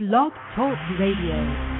Blog Talk Radio.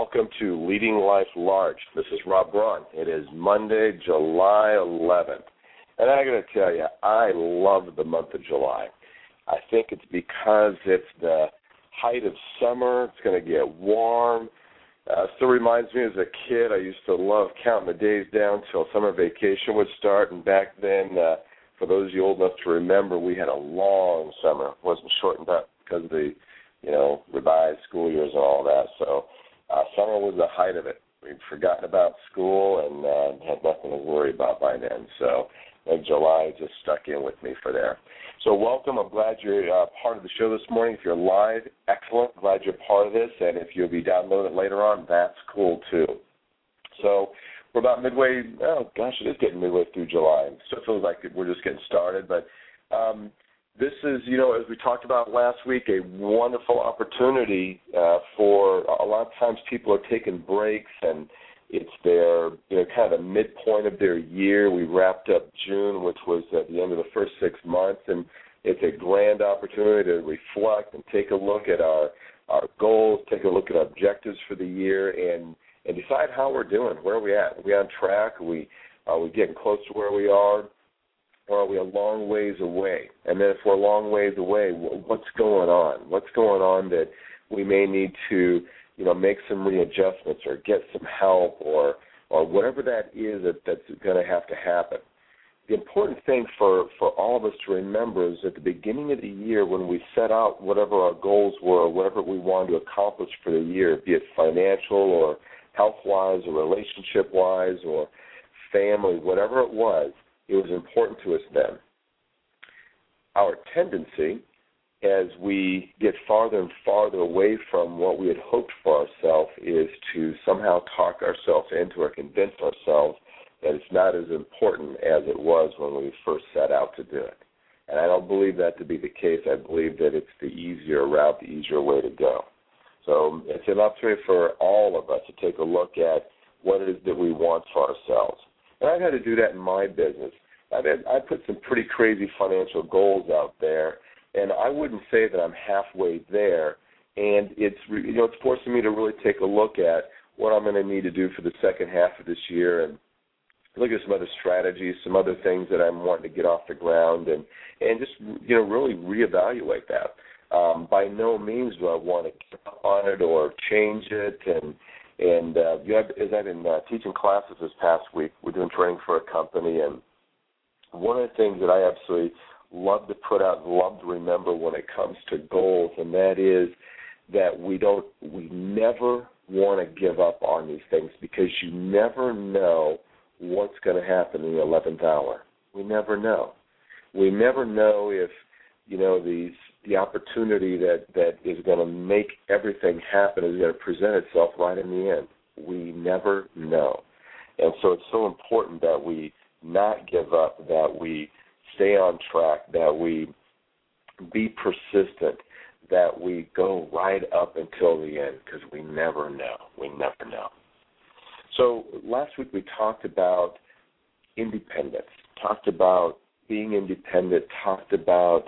Welcome to Leading Life Large. This is Rob Braun. It is Monday, July 11th. And I got to tell you, I love the month of July. I think it's because it's the height of summer. It's going to get warm. Uh, still reminds me as a kid, I used to love counting the days down till summer vacation would start. And back then, uh, for those of you old enough to remember, we had a long summer. It wasn't shortened up because of the you know, revised school years and all that. So uh, summer was the height of it. We'd forgotten about school and uh, had nothing to worry about by then. So think July just stuck in with me for there. So welcome. I'm glad you're uh, part of the show this morning. If you're live, excellent. Glad you're part of this. And if you'll be downloading it later on, that's cool too. So we're about midway. Oh gosh, it is getting midway through July. It still feels like we're just getting started, but um, this is, you know, as we talked about last week, a wonderful opportunity uh, for a lot of times people are taking breaks and it's their, you know, kind of the midpoint of their year. We wrapped up June, which was at the end of the first six months, and it's a grand opportunity to reflect and take a look at our our goals, take a look at objectives for the year, and and decide how we're doing. Where are we at? Are we on track? Are we are we getting close to where we are? Or are we a long ways away? And then if we're a long ways away, what's going on? What's going on that we may need to, you know, make some readjustments or get some help or or whatever that is that, that's going to have to happen. The important thing for, for all of us to remember is at the beginning of the year when we set out whatever our goals were whatever we wanted to accomplish for the year, be it financial or health wise or relationship wise or family, whatever it was, it was important to us then. Our tendency, as we get farther and farther away from what we had hoped for ourselves, is to somehow talk ourselves into or convince ourselves that it's not as important as it was when we first set out to do it. And I don't believe that to be the case. I believe that it's the easier route, the easier way to go. So it's an opportunity for all of us to take a look at what it is that we want for ourselves. And I've had to do that in my business. I've had, I put some pretty crazy financial goals out there, and I wouldn't say that I'm halfway there. And it's you know it's forcing me to really take a look at what I'm going to need to do for the second half of this year and look at some other strategies, some other things that I'm wanting to get off the ground, and and just you know really reevaluate that. Um, by no means do I want to on it or change it, and and uh, you know, as I've been uh, teaching classes this past week, we're doing training for a company, and one of the things that I absolutely love to put out and love to remember when it comes to goals, and that is that we don't, we never want to give up on these things because you never know what's going to happen in the eleventh hour. We never know. We never know if you know these the opportunity that that is going to make everything happen is going to present itself right in the end. We never know, and so it's so important that we not give up, that we stay on track, that we be persistent, that we go right up until the end because we never know. We never know. So last week we talked about independence, talked about being independent, talked about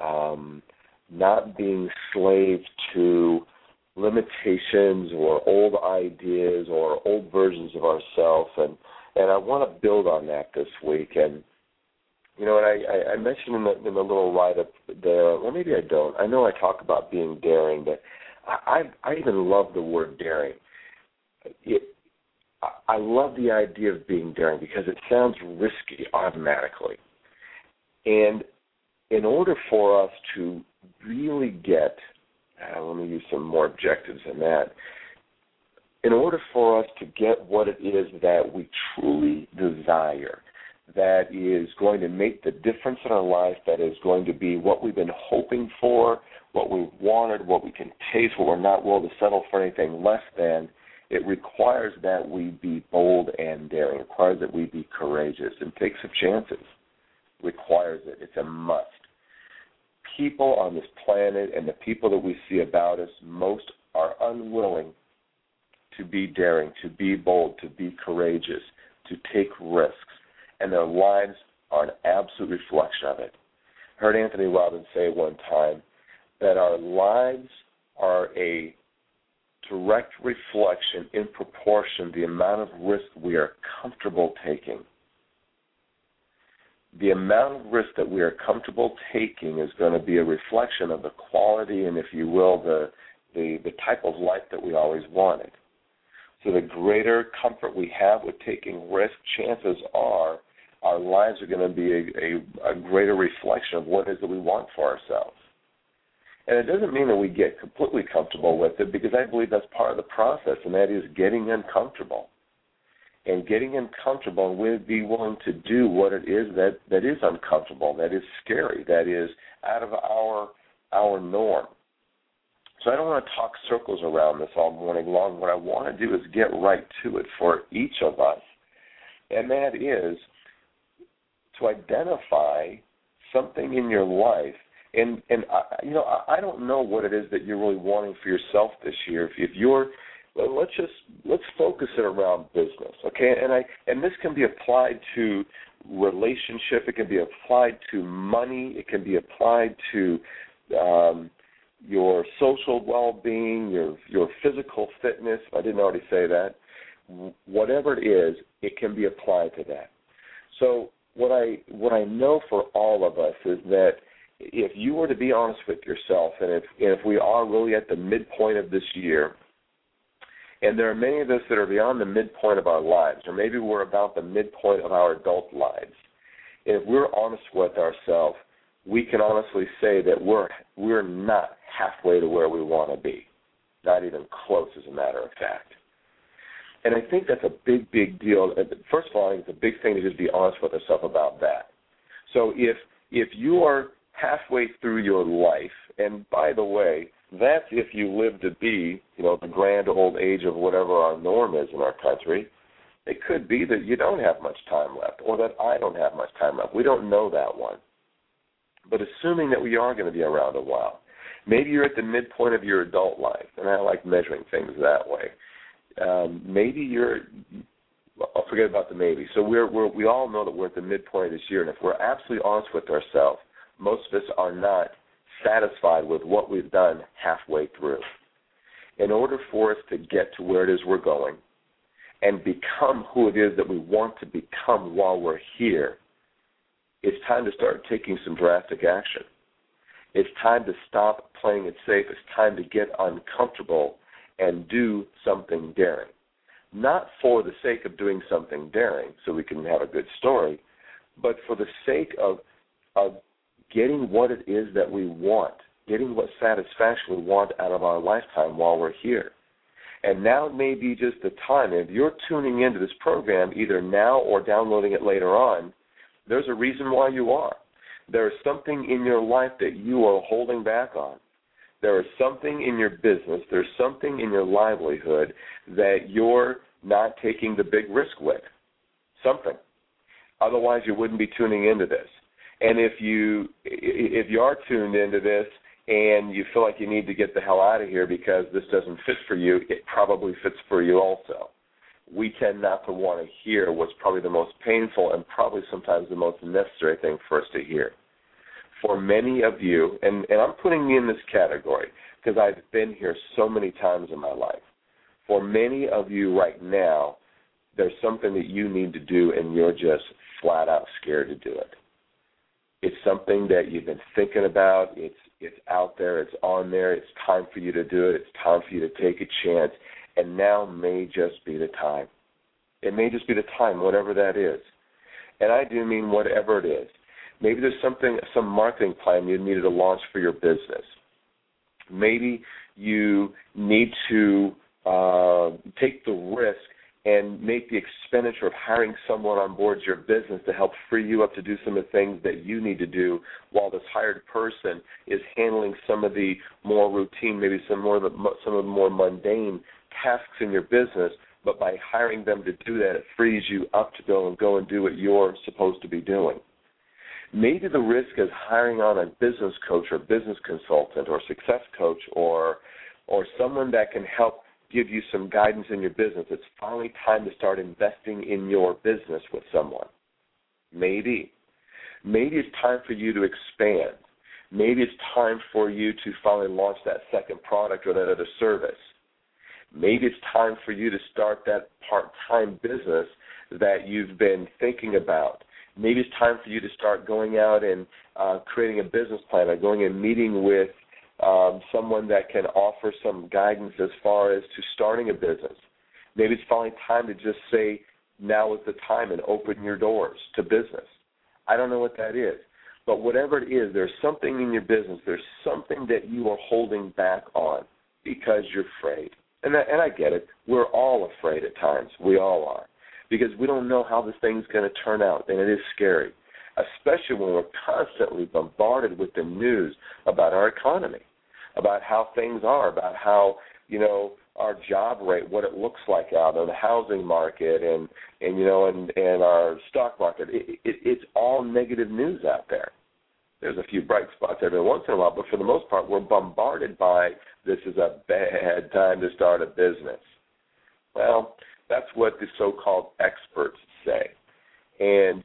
um, not being slave to limitations or old ideas or old versions of ourselves and and I want to build on that this week. And you know, and I, I mentioned in the, in the little write up there. Well, maybe I don't. I know I talk about being daring, but I I, I even love the word daring. It, I love the idea of being daring because it sounds risky automatically. And in order for us to really get, uh, let me use some more objectives in that, in order for us to get what it is that we truly desire, that is going to make the difference in our life, that is going to be what we've been hoping for, what we've wanted, what we can taste, what we're not willing to settle for anything less than, it requires that we be bold and daring. It requires that we be courageous and take some chances. Requires it. It's a must. People on this planet and the people that we see about us, most are unwilling to be daring, to be bold, to be courageous, to take risks and their lives are an absolute reflection of it. I heard Anthony Robbins say one time that our lives are a direct reflection in proportion the amount of risk we are comfortable taking. The amount of risk that we are comfortable taking is going to be a reflection of the quality and, if you will, the the, the type of life that we always wanted. So the greater comfort we have with taking risk, chances are our lives are going to be a, a, a greater reflection of what it is that we want for ourselves. And it doesn't mean that we get completely comfortable with it because I believe that's part of the process, and that is getting uncomfortable. And getting uncomfortable and we be willing to do what it is that, that is uncomfortable, that is scary, that is out of our our norm. So I don't want to talk circles around this all morning long. What I want to do is get right to it for each of us. And that is to identify something in your life and and I, you know I, I don't know what it is that you're really wanting for yourself this year. If, if you're let's just let's focus it around business, okay? And I and this can be applied to relationship. It can be applied to money. It can be applied to um, your social well-being, your your physical fitness. I didn't already say that. Whatever it is, it can be applied to that. So what I what I know for all of us is that if you were to be honest with yourself, and if and if we are really at the midpoint of this year, and there are many of us that are beyond the midpoint of our lives, or maybe we're about the midpoint of our adult lives, and if we're honest with ourselves, we can honestly say that we're we're not halfway to where we want to be, not even close, as a matter of fact. And I think that's a big, big deal. First of all, I think it's a big thing to just be honest with yourself about that. So if if you are halfway through your life, and by the way, that's if you live to be, you know, the grand old age of whatever our norm is in our country. It could be that you don't have much time left, or that I don't have much time left. We don't know that one. But assuming that we are going to be around a while, maybe you're at the midpoint of your adult life, and I like measuring things that way um, maybe you're I'll forget about the maybe. So we're, we're we all know that we're at the midpoint of this year, and if we're absolutely honest with ourselves, most of us are not satisfied with what we've done halfway through. In order for us to get to where it is we're going and become who it is that we want to become while we're here, it's time to start taking some drastic action. It's time to stop playing it safe. It's time to get uncomfortable and do something daring. Not for the sake of doing something daring so we can have a good story, but for the sake of of getting what it is that we want, getting what satisfaction we want out of our lifetime while we're here. And now may be just the time. If you're tuning into this program either now or downloading it later on, there's a reason why you are. There is something in your life that you are holding back on there is something in your business, there's something in your livelihood that you're not taking the big risk with. Something. Otherwise, you wouldn't be tuning into this. And if you if you are tuned into this and you feel like you need to get the hell out of here because this doesn't fit for you, it probably fits for you also. We tend not to want to hear what's probably the most painful and probably sometimes the most necessary thing for us to hear for many of you, and, and I'm putting me in this category because I've been here so many times in my life. For many of you right now, there's something that you need to do and you're just flat out scared to do it. It's something that you've been thinking about. It's it's out there. It's on there. It's time for you to do it. It's time for you to take a chance. And now may just be the time. It may just be the time, whatever that is. And I do mean whatever it is. Maybe there's something, some marketing plan you needed to launch for your business. Maybe you need to uh, take the risk and make the expenditure of hiring someone on board your business to help free you up to do some of the things that you need to do while this hired person is handling some of the more routine, maybe some more of the, some of the more mundane tasks in your business. But by hiring them to do that, it frees you up to go and go and do what you're supposed to be doing. Maybe the risk is hiring on a business coach or business consultant or success coach or or someone that can help give you some guidance in your business. It's finally time to start investing in your business with someone. Maybe. Maybe it's time for you to expand. Maybe it's time for you to finally launch that second product or that other service. Maybe it's time for you to start that part time business that you've been thinking about. Maybe it's time for you to start going out and uh, creating a business plan or going and meeting with um, someone that can offer some guidance as far as to starting a business. Maybe it's finally time to just say, now is the time and open your doors to business. I don't know what that is. But whatever it is, there's something in your business, there's something that you are holding back on because you're afraid. And, that, and I get it. We're all afraid at times. We all are. Because we don't know how this thing's going to turn out, and it is scary especially when we're constantly bombarded with the news about our economy, about how things are, about how, you know, our job rate, what it looks like out in the housing market and and you know and and our stock market. It, it, it's all negative news out there. There's a few bright spots every once in a while, but for the most part, we're bombarded by this is a bad time to start a business. Well, that's what the so-called experts say, and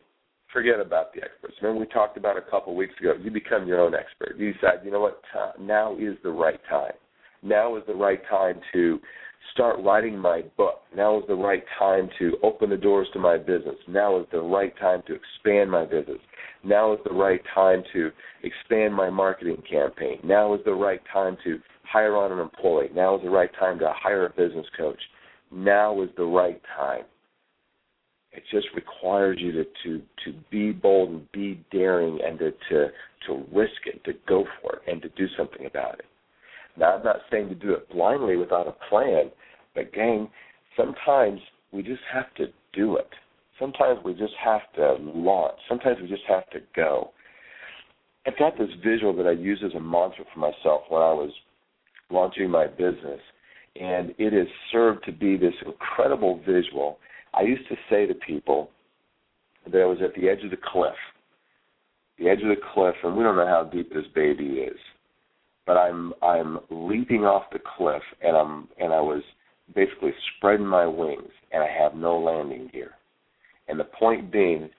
forget about the experts. Remember we talked about a couple weeks ago. You become your own expert. You decide, you know what? Now is the right time. Now is the right time to start writing my book. Now is the right time to open the doors to my business. Now is the right time to expand my business. Now is the right time to expand my marketing campaign. Now is the right time to hire on an employee. Now is the right time to hire a business coach. Now is the right time it just requires you to to to be bold and be daring and to to to risk it, to go for it, and to do something about it. Now, I'm not saying to do it blindly without a plan, but gang, sometimes we just have to do it. Sometimes we just have to launch. Sometimes we just have to go. I've got this visual that I use as a mantra for myself when I was launching my business, and it has served to be this incredible visual I used to say to people that I was at the edge of the cliff, the edge of the cliff, and we don't know how deep this baby is, but I'm I'm leaping off the cliff, and I'm and I was basically spreading my wings, and I have no landing gear. And the point being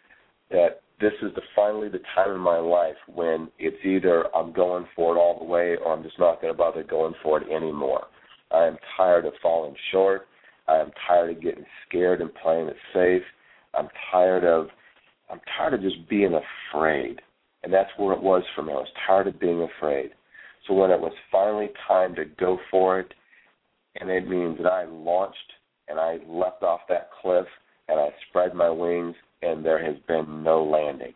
that this is the finally the time in my life when it's either I'm going for it all the way or I'm just not going to bother going for it anymore. I am tired of falling short. I'm tired of getting scared and playing it safe. I'm tired of I'm tired of just being afraid. And that's where it was for me. I was tired of being afraid. So when it was finally time to go for it, and it means that I launched and I leapt off that cliff and I spread my wings and there has been no landing.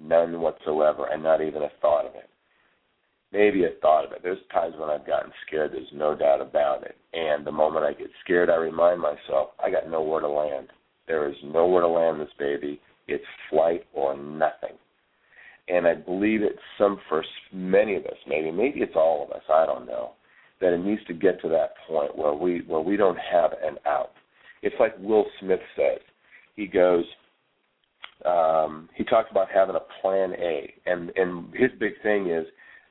None whatsoever and not even a thought of it maybe a thought of it. There's times when I've gotten scared, there's no doubt about it. And the moment I get scared, I remind myself, I got nowhere to land. There is nowhere to land this baby. It's flight or nothing. And I believe it's some for many of us, maybe maybe it's all of us, I don't know, that it needs to get to that point where we where we don't have an out. It's like Will Smith says. He goes, um, he talks about having a plan A, and and his big thing is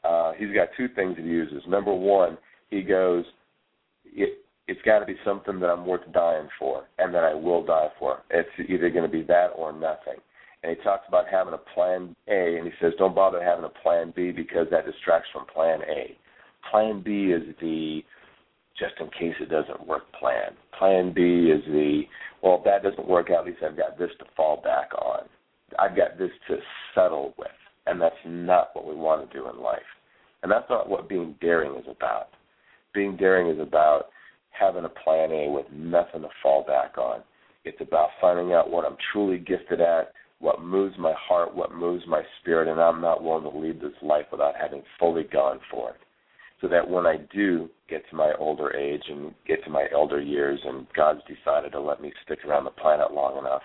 uh, he's got two things he uses. Number one, he goes, it, it's got to be something that I'm worth dying for and that I will die for. It's either going to be that or nothing. And he talks about having a plan A, and he says, don't bother having a plan B because that distracts from plan A. Plan B is the just in case it doesn't work plan. Plan B is the, well, if that doesn't work out, at least I've got this to fall back on. I've got this to settle with. And that's not what we want to do in life. And that's not what being daring is about. Being daring is about having a plan A with nothing to fall back on. It's about finding out what I'm truly gifted at, what moves my heart, what moves my spirit, and I'm not willing to lead this life without having fully gone for it. so that when I do get to my older age and get to my elder years and God's decided to let me stick around the planet long enough,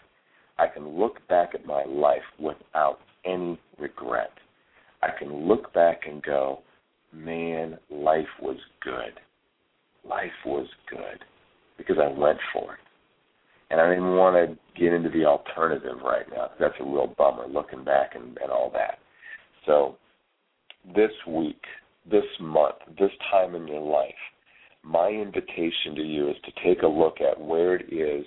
I can look back at my life without any regret. I can look back and go, man, life was good. Life was good because I went for it. And I didn't want to get into the alternative right now. That's a real bummer looking back and, and all that. So this week, this month, this time in your life, my invitation to you is to take a look at where it is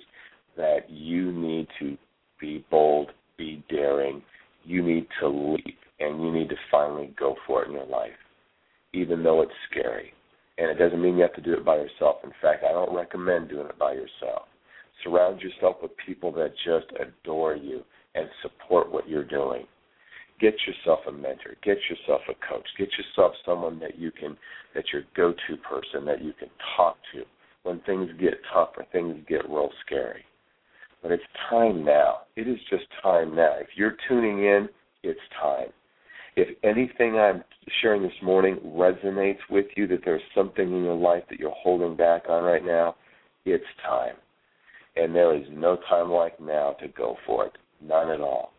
that you need to be bold, be daring, you need to leap, and you need to finally go for it in your life, even though it's scary. And it doesn't mean you have to do it by yourself. In fact, I don't recommend doing it by yourself. Surround yourself with people that just adore you and support what you're doing get yourself a mentor, get yourself a coach, get yourself someone that you can that's your go-to person that you can talk to when things get tough or things get real scary. But it's time now. It is just time now. If you're tuning in, it's time. If anything I'm sharing this morning resonates with you, that there's something in your life that you're holding back on right now, it's time. And there is no time like now to go for it. None at all.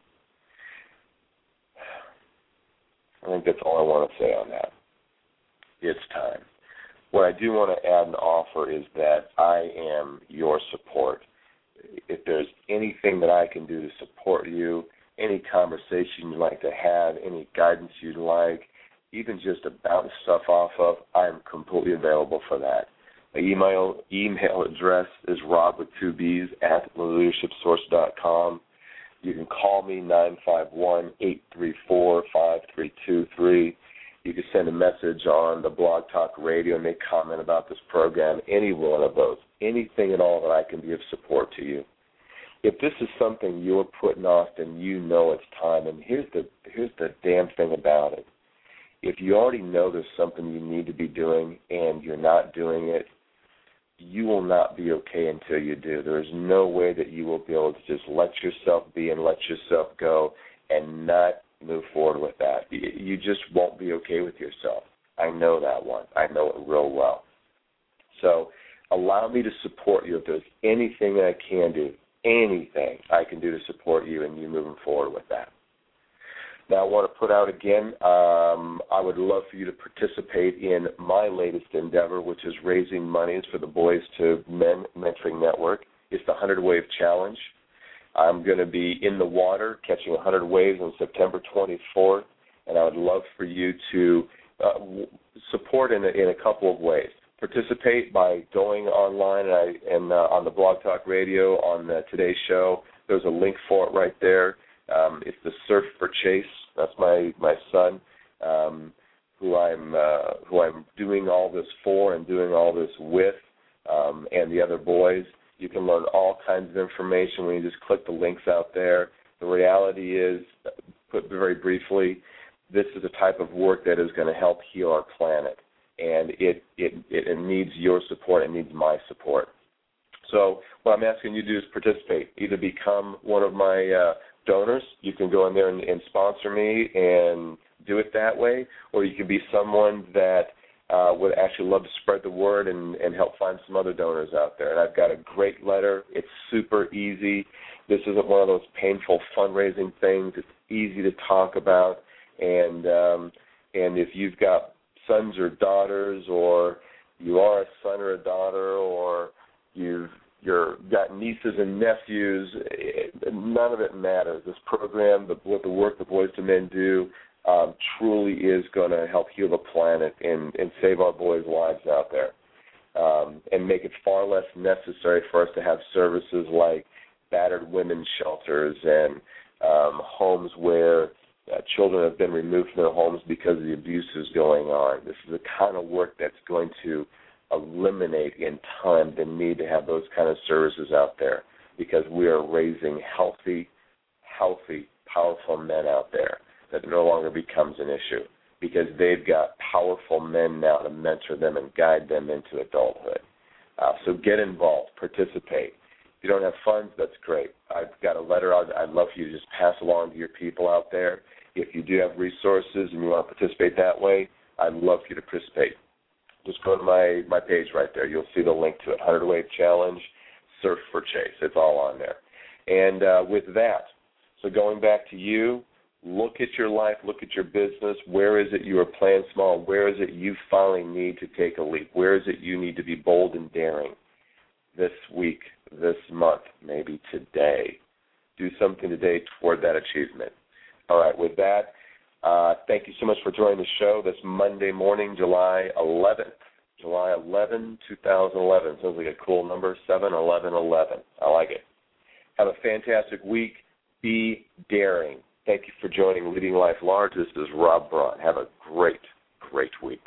I think that's all I want to say on that. It's time. What I do want to add and offer is that I am your support. If there's anything that I can do to support you, any conversation you'd like to have, any guidance you'd like, even just to bounce stuff off of, I'm completely available for that. My email email address is rob with two B's at leadershipsource.com. You can call me nine five one eight three four five three two three. You can send a message on the Blog Talk Radio and make comment about this program. Any one of those, anything at all that I can be of support to you. If this is something you're putting off, then you know it's time. And here's the here's the damn thing about it. If you already know there's something you need to be doing and you're not doing it, you will not be okay until you do. There is no way that you will be able to just let yourself be and let yourself go and not move forward with that. You just won't be okay with yourself. I know that one. I know it real well. So allow me to support you if there's anything that I can do, anything I can do to support you and you moving forward with that. Now, I want to put out again, um, I would love for you to participate in my latest endeavor, which is raising monies for the Boys to Men Mentoring Network. It's the 100 Wave Challenge. I'm going to be in the water catching 100 waves on September 24th, and I would love for you to uh, support in a, in a couple of ways. Participate by going online and, I, and uh, on the Blog Talk Radio on the Today Show. There's a link for it right there um, it's the Surf for Chace. That's my my son, um, who I'm uh, who I'm doing all this for and doing all this with, um, and the other boys. You can learn all kinds of information when you just click the links out there. The reality is, put very briefly, this is a type of work that is going to help heal our planet, and it it it needs your support. It needs my support. So what I'm asking you to do is participate. Either become one of my uh, donors. You can go in there and, and sponsor me and do it that way, or you can be someone that uh, would actually love to spread the word and, and help find some other donors out there. And I've got a great letter. It's super easy. This isn't one of those painful fundraising things. It's easy to talk about, and um, and if you've got sons or daughters, or you are a son or a daughter, or you've your got nieces and nephews. None of it matters. This program, the what the work the Boys to Men do, um, truly is going to help heal the planet and and save our boys' lives out there, um, and make it far less necessary for us to have services like battered women's shelters and um, homes where uh, children have been removed from their homes because of the abuse is going on. This is the kind of work that's going to eliminate in time the need to have those kind of services out there because we are raising healthy, healthy, powerful men out there that no longer becomes an issue because they've got powerful men now to mentor them and guide them into adulthood. Uh, so get involved, participate. You don't have funds, that's great. I've got a letter I'd, I'd love for you to just pass along to your people out there. If you do have resources and you want to participate that way, I'd love for you to participate just go to my my page right there. You'll see the link to it. Hundred Wave Challenge, Surf for Chace. It's all on there. And uh, with that, so going back to you, look at your life, look at your business. Where is it you are playing small? Where is it you finally need to take a leap? Where is it you need to be bold and daring this week, this month, maybe today? Do something today toward that achievement. All right, with that, uh, thank you so much for joining the show this Monday morning, July 11th. July 11, 2011. Sounds like a cool number, 7 11 11. I like it. Have a fantastic week. Be daring. Thank you for joining Leading Life Large. This is Rob Braun. Have a great, great week.